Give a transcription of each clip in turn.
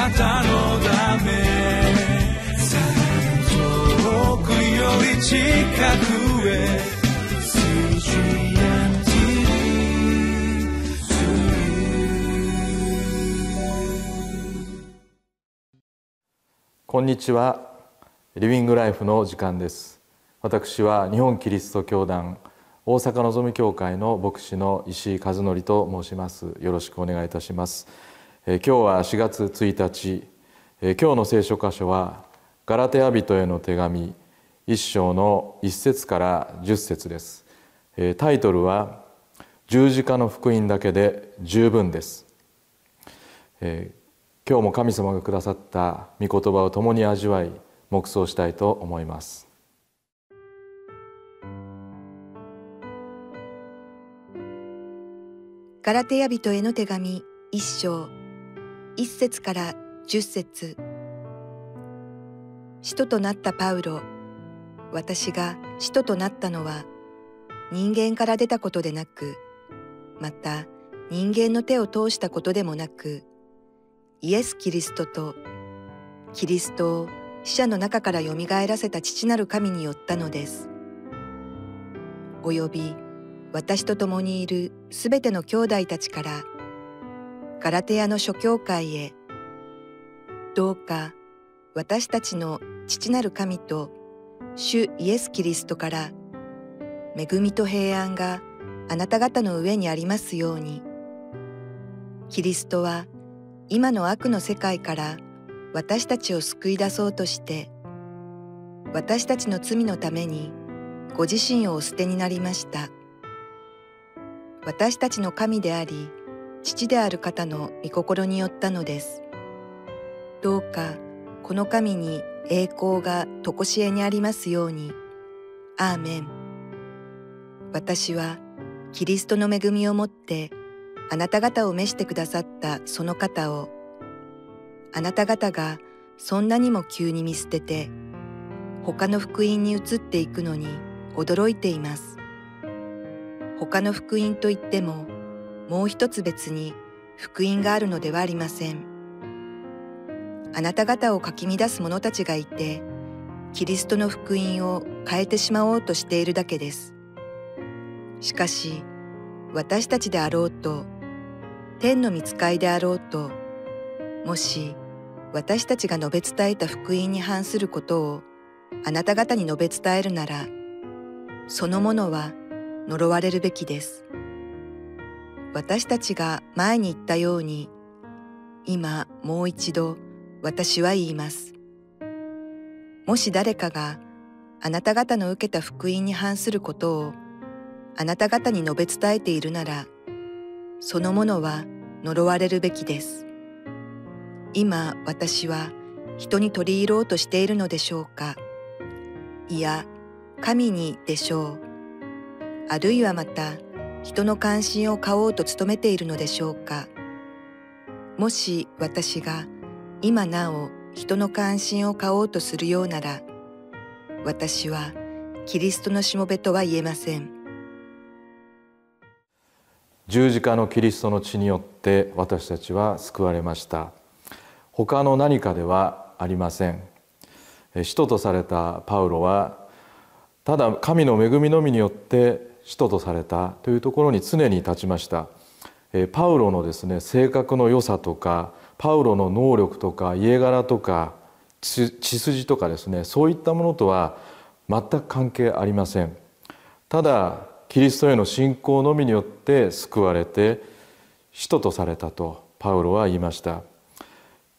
なたのため遠くより近くへこんにちは。リビングライフの時間です。私は日本キリスト教団大阪のぞみ教会の牧師の石井和則と申します。よろしくお願いいたします。今日は4月1日え今日の聖書箇所はガラテヤ人への手紙一章の一節から十節です。タイトルは十字架の福音だけで十分です。今日も神様がくださった御言葉を共に味わい黙想したいと思います。ガラテヤ人への手紙一章。一節から十節使徒となったパウロ私が使徒となったのは人間から出たことでなくまた人間の手を通したことでもなくイエス・キリストとキリストを死者の中からよみがえらせた父なる神によったのです。および私と共にいるすべての兄弟たちからガラテヤの諸教会へ。どうか私たちの父なる神と主イエス・キリストから恵みと平安があなた方の上にありますように。キリストは今の悪の世界から私たちを救い出そうとして私たちの罪のためにご自身をお捨てになりました。私たちの神であり父である方の御心によったのです。どうかこの神に栄光が常しえにありますように。アーメン。私はキリストの恵みをもってあなた方を召してくださったその方を。あなた方がそんなにも急に見捨てて他の福音に移っていくのに驚いています。他の福音といってももう一つ別に福音があるのではありません。あなた方をかき乱す者たちがいてキリストの福音を変えてしまおうとしているだけです。しかし私たちであろうと天の御使いであろうともし私たちが述べ伝えた福音に反することをあなた方に述べ伝えるならそのものは呪われるべきです。私たちが前に言ったように今もう一度私は言いますもし誰かがあなた方の受けた福音に反することをあなた方に述べ伝えているならそのものは呪われるべきです。今私は人に取り入ろうとしているのでしょうかいや、神にでしょう。あるいはまた人の関心を買おうと努めているのでしょうか。もし私が今なお人の関心を買おうとするようなら私はキリストのしもべとは言えません。十字架のキリストの血によって私たちは救われました。他の何かではありません。使徒とされたパウロはただ神の恵みのみによって使徒とされたというところに常に立ちました。パウロのですね性格の良さとかパウロの能力とか家柄とか血筋とかですねそういったものとは全く関係ありません。ただキリストへの信仰のみによって救われて使徒とされたとパウロは言いました。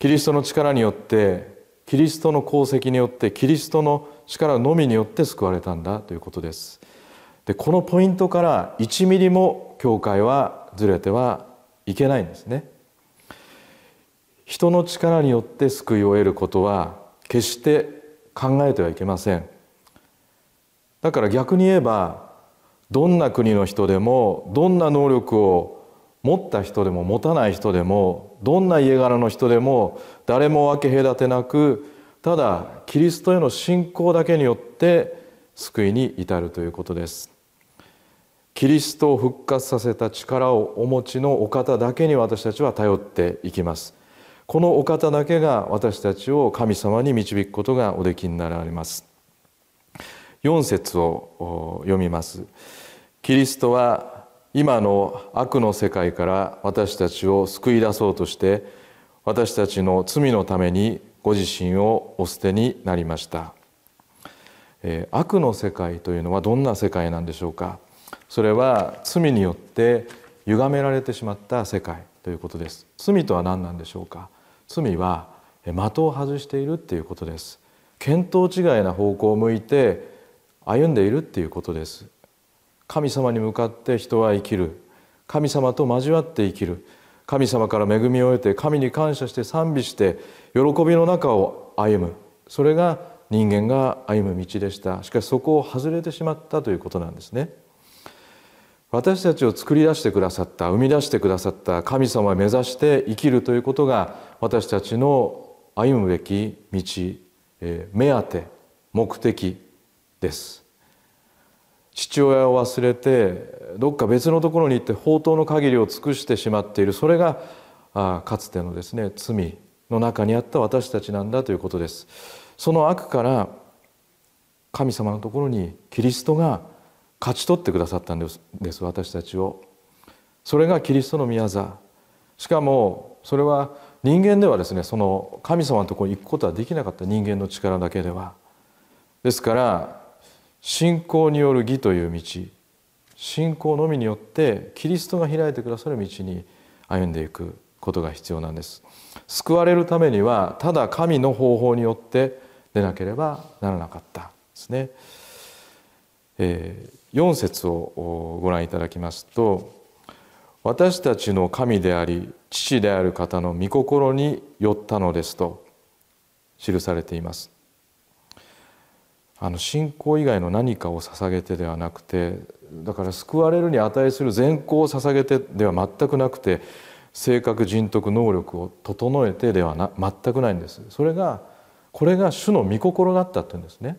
キリストの力によってキリストの功績によってキリストの力のみによって救われたんだということです。でこのポイントから1ミリも教会はずれてはいけないんですね。人の力によって救いを得ることは決して考えてはいけません。だから逆に言えばどんな国の人でもどんな能力を持った人でも持たない人でもどんな家柄の人でも誰も分け隔てなくただキリストへの信仰だけによって救いに至るということです。キリストを復活させた力をお持ちのお方だけに私たちは頼っていきます。このお方だけが私たちを神様に導くことがおできになられます。4節を読みます。キリストは今の悪の世界から私たちを救い出そうとして私たちの罪のためにご自身をお捨てになりました、えー、悪の世界というのはどんな世界なんでしょうか？それは罪によって歪められてしまった世界ということです。罪とは何なんでしょうか？罪は的を外しているっていうことです。見当違いな方向を向いて歩んでいるっていうことです。神様に向かって人は生きる。神様と交わって生きる。神様から恵みを得て神に感謝して賛美して喜びの中を歩む。それが人間が歩む道でした。しかしそこを外れてしまったということなんですね。私たちを作り出してくださった生み出してくださった神様を目指して生きるということが私たちの歩むべき道目当て目的です。父親を忘れてどっか別のところに行って宝刀の限りを尽くしてしまっている。それがかつてのですね罪の中にあった私たちなんだということです。その悪から神様のところにキリストが勝ち取ってくださったんです私たちを。それがキリストの宮座しかもそれは人間ではですねその神様のところに行くことはできなかった人間の力だけでは。ですから信仰による義という道信仰のみによってキリストが開いてくださる道に歩んでいくことが必要なんです。救われるためにはただ神の方法によって出なければならなかったですね、えー4節をご覧いただきますと私たちの神であり父である方の御心によったのですと記されています。あの信仰以外の何かを捧げてではなくてだから救われるに値する善行を捧げてでは全くなくて性格人徳能力を整えてではな全くないんです。それがこれが主の御心だったっていうんですね。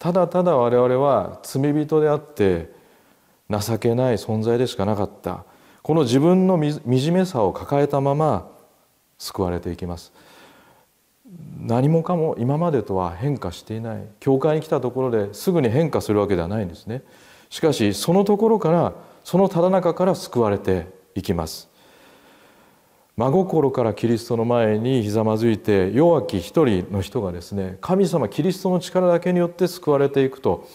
ただただ我々は罪人であって情けない存在でしかなかった。この自分の惨めさを抱えたまま救われていきます。何もかも今までとは変化していない。教会に来たところですぐに変化するわけではないんですね。しかしそのところからそのただ中から救われていきます。真心からキリストの前にひざまずいて弱き一人の人がですね神様キリストの力だけによって救われていくと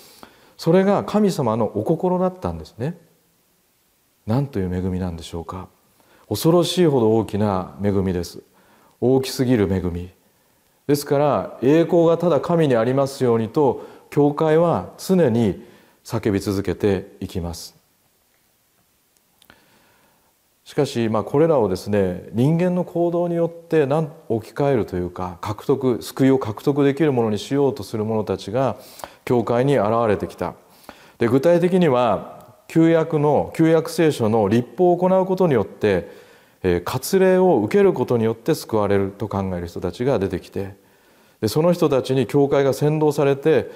それが神様のお心だったんですね。何という恵みなんでしょうか。恐ろしいほど大きな恵みです。大きすぎる恵み。ですから栄光がただ神にありますようにと教会は常に叫び続けていきます。しかしまあこれらをですね人間の行動によって置き換えるというか獲得救いを獲得できるものにしようとする者たちが教会に現れてきたで具体的には旧約の旧約聖書の立法を行うことによって割礼を受けることによって救われると考える人たちが出てきてでその人たちに教会が先導されて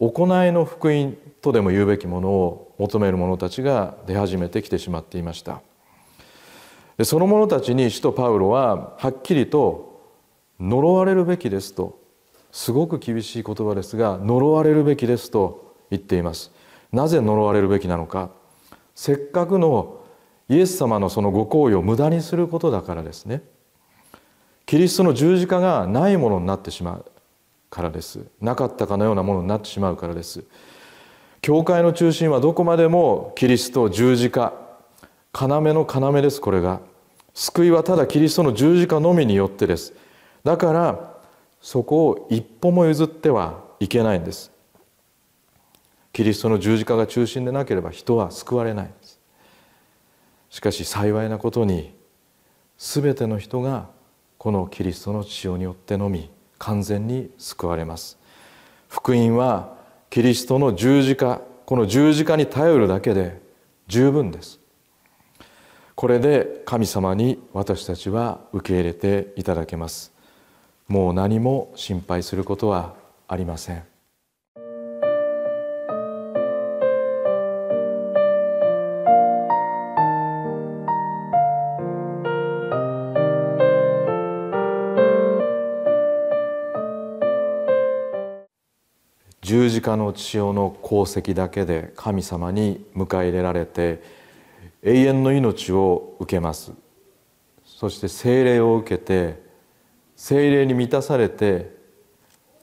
行いの福音とでも言うべきものを求める者たちが出始めてきてしまっていました。でその者たちに使徒パウロははっきりと呪われるべきですとすごく厳しい言葉ですが呪われるべきですと言っています。なぜ呪われるべきなのか。せっかくのイエス様のそのご行為を無駄にすることだからですね。キリストの十字架がないものになってしまうからです。なかったかのようなものになってしまうからです。教会の中心はどこまでもキリスト十字架要の要ですこれが。救いはただキリストの十字架のみによってです。だからそこを一歩も譲ってはいけないんです。キリストの十字架が中心でなければ人は救われないんです。しかし幸いなことに全ての人がこのキリストの血潮によってのみ完全に救われます。福音はキリストの十字架この十字架に頼るだけで十分です。これで神様に私たちは受け入れていただけます。もう何も心配することはありません。十字架の血潮の功績だけで神様に迎え入れられて永遠の命を受けます。そして聖霊を受けて聖霊に満たされて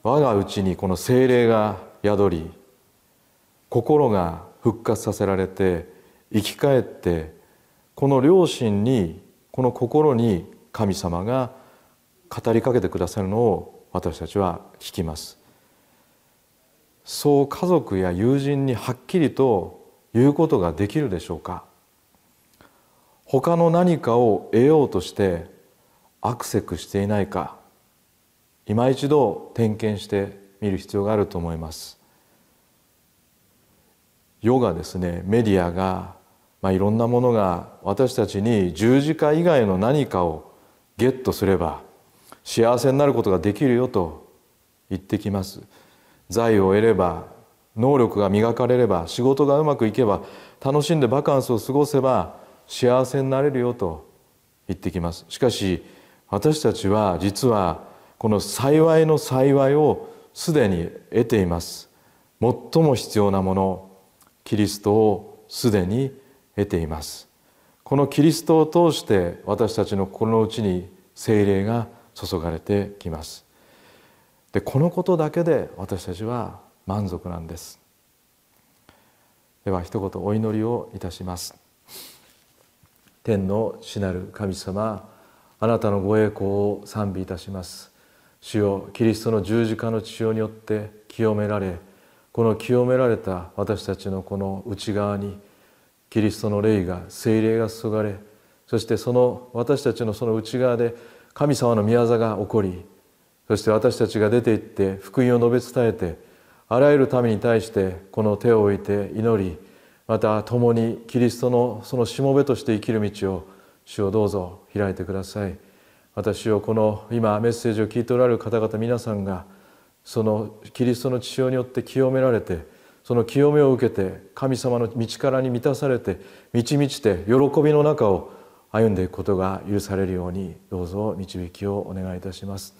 我が内にこの聖霊が宿り心が復活させられて生き返ってこの良心にこの心に神様が語りかけてくださるのを私たちは聞きます。そう家族や友人にはっきりと言うことができるでしょうか。他の何かを得ようとしてアクセクしていないか今一度点検してみる必要があると思います。世がですねメディアが、まあ、いろんなものが私たちに十字架以外の何かをゲットすれば幸せになることができるよと言ってきます。財を得れば能力が磨かれれば仕事がうまくいけば楽しんでバカンスを過ごせば幸せになれるよと言ってきます。しかし私たちは実はこの幸いの幸いをすでに得ています。最も必要なものキリストをすでに得ています。このキリストを通して私たちの心の内に精霊が注がれてきます。でこのことだけで私たちは満足なんです。では一言お祈りをいたします。天の主なる神様あなたのご栄光を賛美いたします。主よキリストの十字架の血潮によって清められこの清められた私たちのこの内側にキリストの霊が精霊が注がれそしてその私たちのその内側で神様の御業が起こりそして私たちが出て行って福音を述べ伝えてあらゆる民に対してこの手を置いて祈りまた共にキリストのそのしもべとして生きる道を主をどうぞ開いてください。私をこの今メッセージを聞いておられる方々皆さんがそのキリストの血潮によって清められてその清めを受けて神様の道からに満たされて満ち満ちて喜びの中を歩んでいくことが許されるようにどうぞ導きをお願いいたします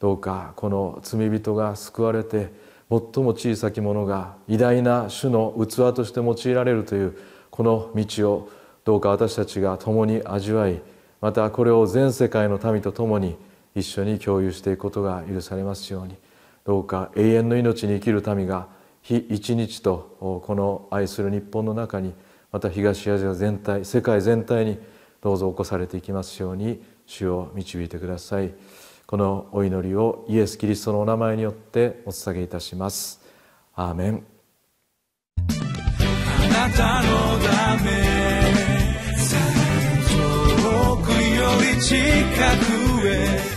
どうかこの罪人が救われて最も小さき者が偉大な主の器として用いられるというこの道をどうか私たちが共に味わいまたこれを全世界の民と共に一緒に共有していくことが許されますようにどうか永遠の命に生きる民が日一日とこの愛する日本の中にまた東アジア全体世界全体にどうぞ起こされていきますように主を導いてくださいこのお祈りをイエス・キリストのお名前によってお捧げいたします。アーメン。あなたのため遠くより近くへ